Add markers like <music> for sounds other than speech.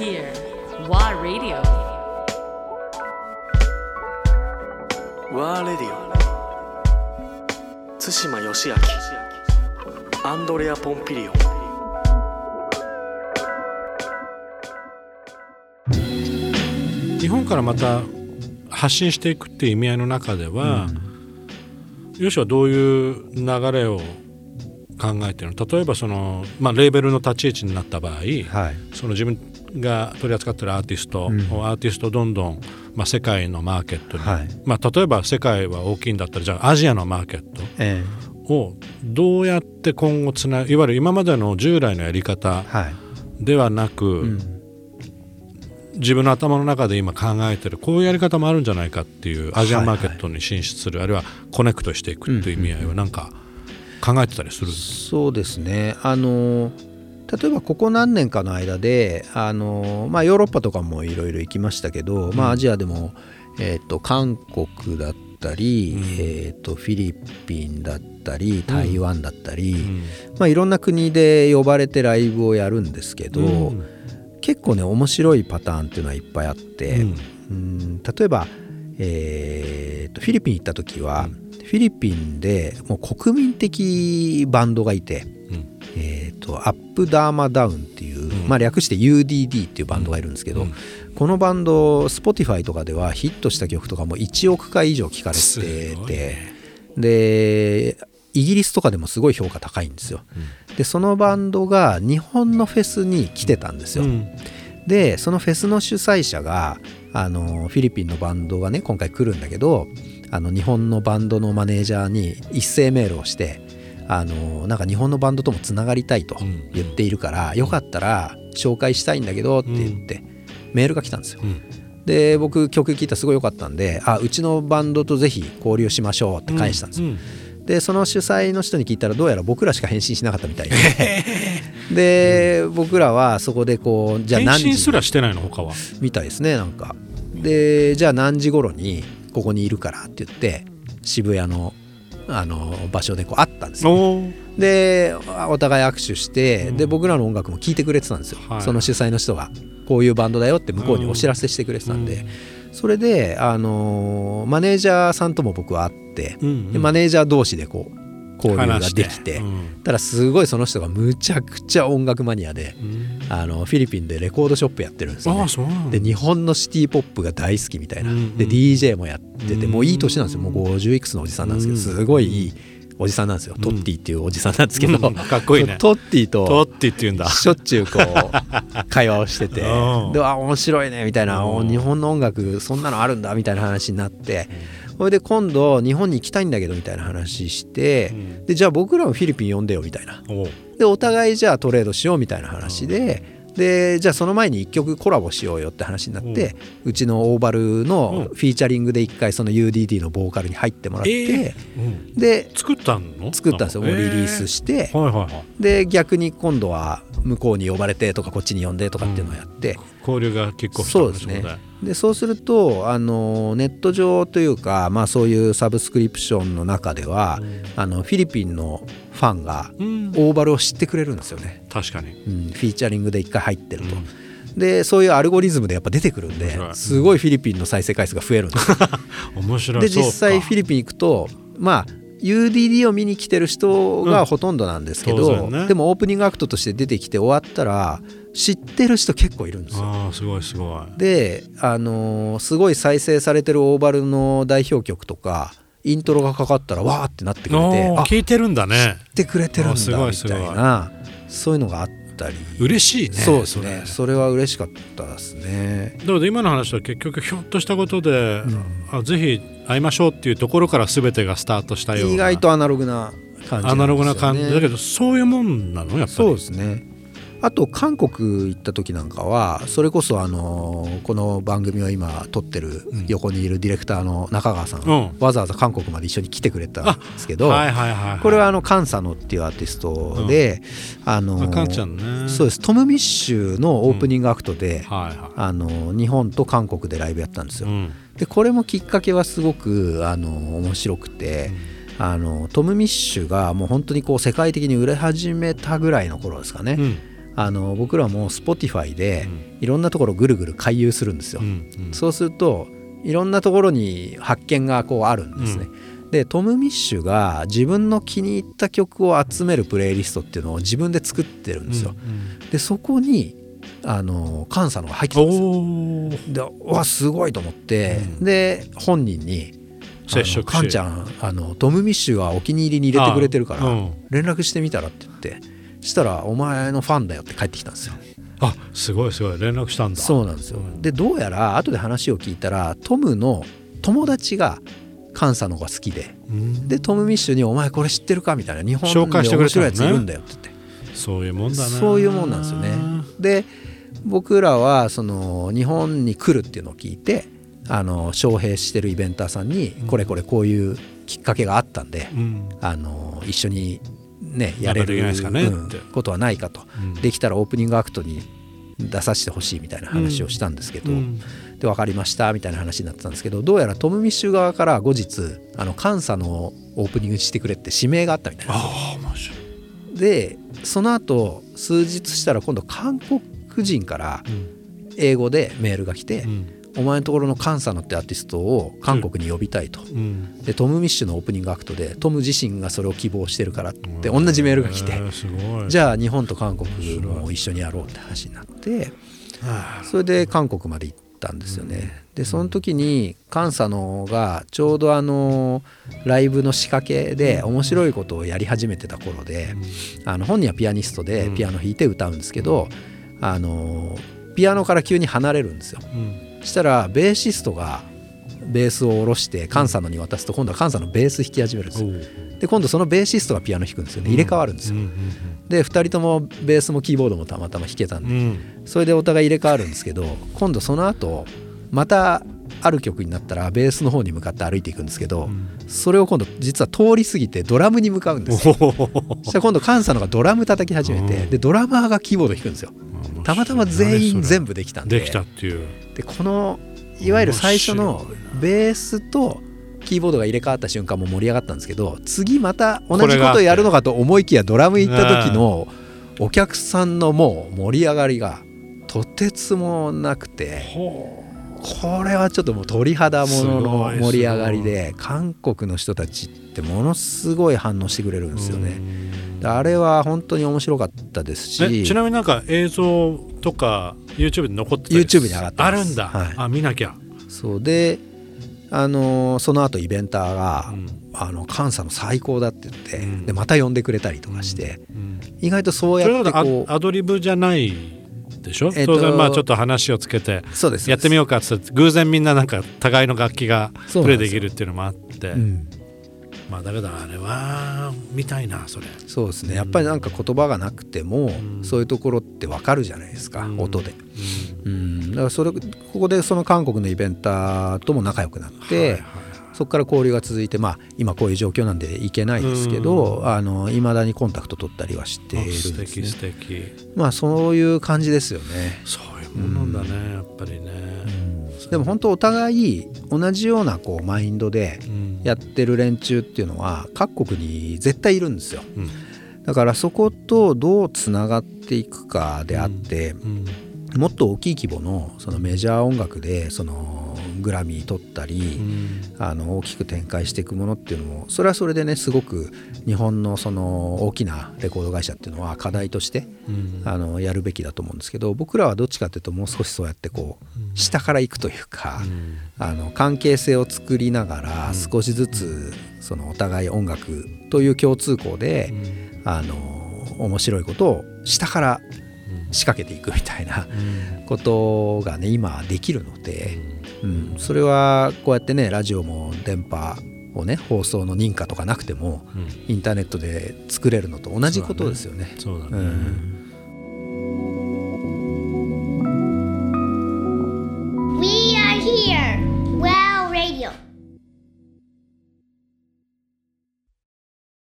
here. WA Radio. ワーレディオ対馬義明アンドレア・ポンピリオン日本からまた発信していくっていう意味合いの中では、よしはどういう流れを考えてるの？例えばその、まあ、レーベルの立ち位置になった場合、はい。その自分が取り扱ってるアーティスト、うん。アーティストをどんどん、まあ、世界のマーケットに、はい。まあ、例えば世界は大きいんだったらじゃあアジアのマーケットえをどうやって今後つないわゆる今までの従来のやり方ではなく、うん。自分の頭の中で今考えてるこういうやり方もあるんじゃないかっていうアジアンマーケットに進出する、あるいはコネクトしていくっていう意味合いをなんか考えてたりする？んですそうですね。あの例えばここ何年かの間であの、まあ、ヨーロッパとかもいろいろ行きましたけど、まあ、アジアでも、えー、と韓国だったり、うん。えー、とフィリピンだったり台湾だったり、うん。まあ、いろんな国で呼ばれてライブをやるんですけど、うん。結構ね面白いパターンっていうのはいっぱいあって、うん。うん例えば、えーとフィリピン行った時は、フィリピンでもう国民的バンドがいて、とアップダーマダウンっていう、うん。まあ、略して UDD っていうバンドがいるんですけど、うん。このバンド Spotify とかではヒットした曲とかも1億回以上聴かれすてて、でイギリスとかでもすごい評価高いんですよ。でそのバンドが日本のフェスに来てたんですよ。うん。でそのフェスの主催者があのフィリピンのバンドがね今回来るんだけどあの日本のバンドのマネージャーに一斉メールをしてあのなんか日本のバンドともつながりたいとうん。言っているから、よかったら紹介したいんだけどって言って、メールが来たんですよ。うん。で僕曲聴いたらすごい良かったんであうちのバンドとぜひ交流しましょうって返したんですよ。うん。でその主催の人に聞いたらどうやら僕らしか返信しなかったみたいで。<laughs> で僕らはそこでこうじゃあ返何時信すらしてないの他は。みたいですねなんか。でじゃあ何時頃にここにいるからって言って渋谷のあの場所でこう会ったんですよ。おー。でお互い握手して、うん。で僕らの音楽も聴いてくれてたんですよ、はい。その主催の人がこういうバンドだよって向こうにお知らせしてくれてたんで、うん。それで、あのーマネージャーさんとも僕は会って、うん。でマネージャー同士でこう交流ができて、うん。ただすごいその人がむちゃくちゃ音楽マニアでうん。あのフィリピンでレコードショップやってるんですよ、ね。で日本のシティ・ポップが大好きみたいな、うんうんで DJ もやってて、うん。もういい年なんですよ。もう50いくつのおじさんなんですけどうん。すごいいいおじさんなんですよ、トッティっていうおじさんなんですけど、うん。かっこいいね。トッティトとッティって言うんだ。しょっちゅうこう <laughs> 会話をしててうん。であ面白いねみたいな。うん。日本の音楽そんなのあるんだみたいな話になってそれで今度日本に行きたいんだけどみたいな話してうん。でじゃあ僕らもフィリピン呼んでよみたいな。でお互いじゃあトレードしようみたいな話で、でじゃあその前に1曲コラボしようよって話になって、うちのオーバルのフィーチャリングで1回その UDD のボーカルに入ってもらって、で作ったの？作ったんですよ。リリースして、はいはいはい。で逆に今度は向こうに呼ばれてとかこっちに呼んでとかっていうのをやって、交流がキックオフしたそうですね。でそうするとあのネット上というか、まあ、そういうサブスクリプションの中では、あのフィリピンのファンがうん。オーバルを知ってくれるんですよね。確かに。うん、フィーチャリングで一回入ってると、でそういうアルゴリズムでやっぱ出てくるんですごいフィリピンの再生回数が増えるんですよ。<laughs> 面白い。で実際フィリリピン行くとまあ UDD を見に来てる人がほとんどなんですけど、当然ね。でもオープニングアクトとして出てきて終わったら知ってる人結構いるんですよ。ああすごいすごい。で、あのーすごい再生されてるオーバルの代表曲とかイントロがかかったらわーってなってくれて聞いてるんだね。知ってくれてるんだみたいなそういうのがあったり。嬉しいね。そうですね。れそれは嬉しかったですね。だから今の話は結局ひょっとしたことで、あぜひ会いましょうっていうところから全てがスタートしたような。意外とアナログな感じね、アナログな感じだけどそういうもんなの？やっぱり。そうですねあと韓国行った時なんかはそれこそあのこの番組を今撮ってる横にいるディレクターの中川さん、うん。わざわざ韓国まで一緒に来てくれたんですけど、はいはいはい、はい、これはあのカンサノっていうアーティストで、あのそうです。トム・ミッシュのオープニングアクトで、はいはあの日本と韓国でライブやったんですよ。でこれもきっかけはすごくあの面白くて、あのトム・ミッシュがもう本当にこう世界的に売れ始めたぐらいの頃ですかね、うんああの僕らも Spotify でいろんなところぐるぐる回遊するんですよ、うんうん。そうするといろんなところに発見がこうあるんですね、でトム・ミッシュが自分の気に入った曲を集めるプレイリストっていうのを自分で作ってるんですよ、でそこにあのカンサのが入ってたんですよ。でうわすごいと思って、うん。で本人にカンちゃんあのトム・ミッシュがお気に入りに入れてくれてるから、連絡してみたらって言ってしたら「お前のファンだよ」って帰ってきたんですよ。あすごいすごい。連絡したんだ。そうなんですよ。うん。でどうやら後で話を聞いたらトムの友達がカンサのが好きで。うん。でトム・ミッシュに「お前これ知ってるか?」みたいな「日本紹介してくで面白いやついるんだよ」って言って。そういうもんだね。そういうもんなんですよね。で僕らはその日本に来るっていうのを聞いてあの招聘してるイベンターさんにこれこれこういうきっかけがあったんで、うん。あの一緒にねやれるなんかできないですかねうんことはないかと、うん。できたらオープニングアクトに出させてほしいみたいな話をしたんですけど、うん。で分かりましたみたいな話になってたんですけどどうやらトム・ミッシュ側から後日あの監査のオープニングしてくれって指名があったみたいなでその後数日したら今度韓国人からうん。英語でメールが来て、うんお前のところのカンサノってアーティストを韓国に呼びたいと、うん。でトム・ミッシュのオープニングアクトでトム自身がそれを希望してるからって同じメールが来て、じゃあ日本と韓国も一緒にやろうって話になってはそれで韓国まで行ったんですよね。でその時にカンサノがちょうどあのライブの仕掛けで面白いことをやり始めてた頃であの本人はピアニストでピアノ弾いて歌うんですけどあのピアノから急に離れるんですよ。いうんしたらベーシストがベースを下ろしてカンサノに渡すと今度はカンサノベース弾き始めるんですよ。で今度そのベーシストがピアノ弾くんですよ。ね入れ替わるんですよ。うんで2人ともベースもキーボードもたまたま弾けたんで。それでお互い入れ替わるんですけど今度その後またある曲になったらベースの方に向かって歩いていくんですけど、それを今度実は通り過ぎてドラムに向かうんですよ。そしたら今度カンサノがドラム叩き始めてうん。でドラマーがキーボード弾くんですよ。たまたま全員全部部できたんで。できたっていう。でこのいわゆる最初のベースとキーボードが入れ替わった瞬間も盛り上がったんですけど次また同じことをやるのかと思いきやドラム行った時のお客さんのもう盛り上がりがとてつもなくてこれはちょっともう鳥肌ものの盛り上がりで韓国の人たちってものすごい反応してくれるんですよね。であれは本当に面白かったですし。えちなみになんか映像とか YouTube に残ってたり YouTube に上がってあるんだ、はい。あ見なきゃ、そうであのーその後イベンターが、うん。あの監査の最高だって言って、うん。でまた呼んでくれたりとかして、うん。意外とそうやってことアアドリブじゃないでしょ、えっと当然まあちょっと話をつけてやってみようかって偶然みんななんか互いの楽器がプレイできるっていうのもあって。うん、まあだけどあれは見たいなそれ。そうですね。やっぱりなんか言葉がなくても、ん。そういうところってわかるじゃないですか、うん。音で、うん、だからそれここでその韓国のイベンターとも仲良くなって、はいはいそこから交流が続いて、まあ、今こういう状況なんで行けないですけどいまだにコンタクト取ったりはしているんです、敵ね、素敵まあそういう感じですよね。そういうもんなんだね、やっぱりね、でも本当お互い同じようなこうマインドでうん。やってる連中っていうのは各国に絶対いるんですよ。うん。だからそことどうつながっていくかであって、うんもっと大きい規模のそのメジャー音楽でそのグラミー取ったり、うん。あの大きく展開していくものっていうのもそれはそれでねすごく日本のその大きなレコード会社っていうのは課題としてうん。あのやるべきだと思うんですけど僕らはどっちかっていうともう少しそうやってこう下から行くというか、うん。あの関係性を作りながら少しずつそのお互い音楽という共通項で、あの面白いことを下から仕掛けていくみたいなことがね今できるので、うん、それはこうやってねラジオも電波をね放送の認可とかなくてもうん。インターネットで作れるのと同じことですよね。そうだね、うん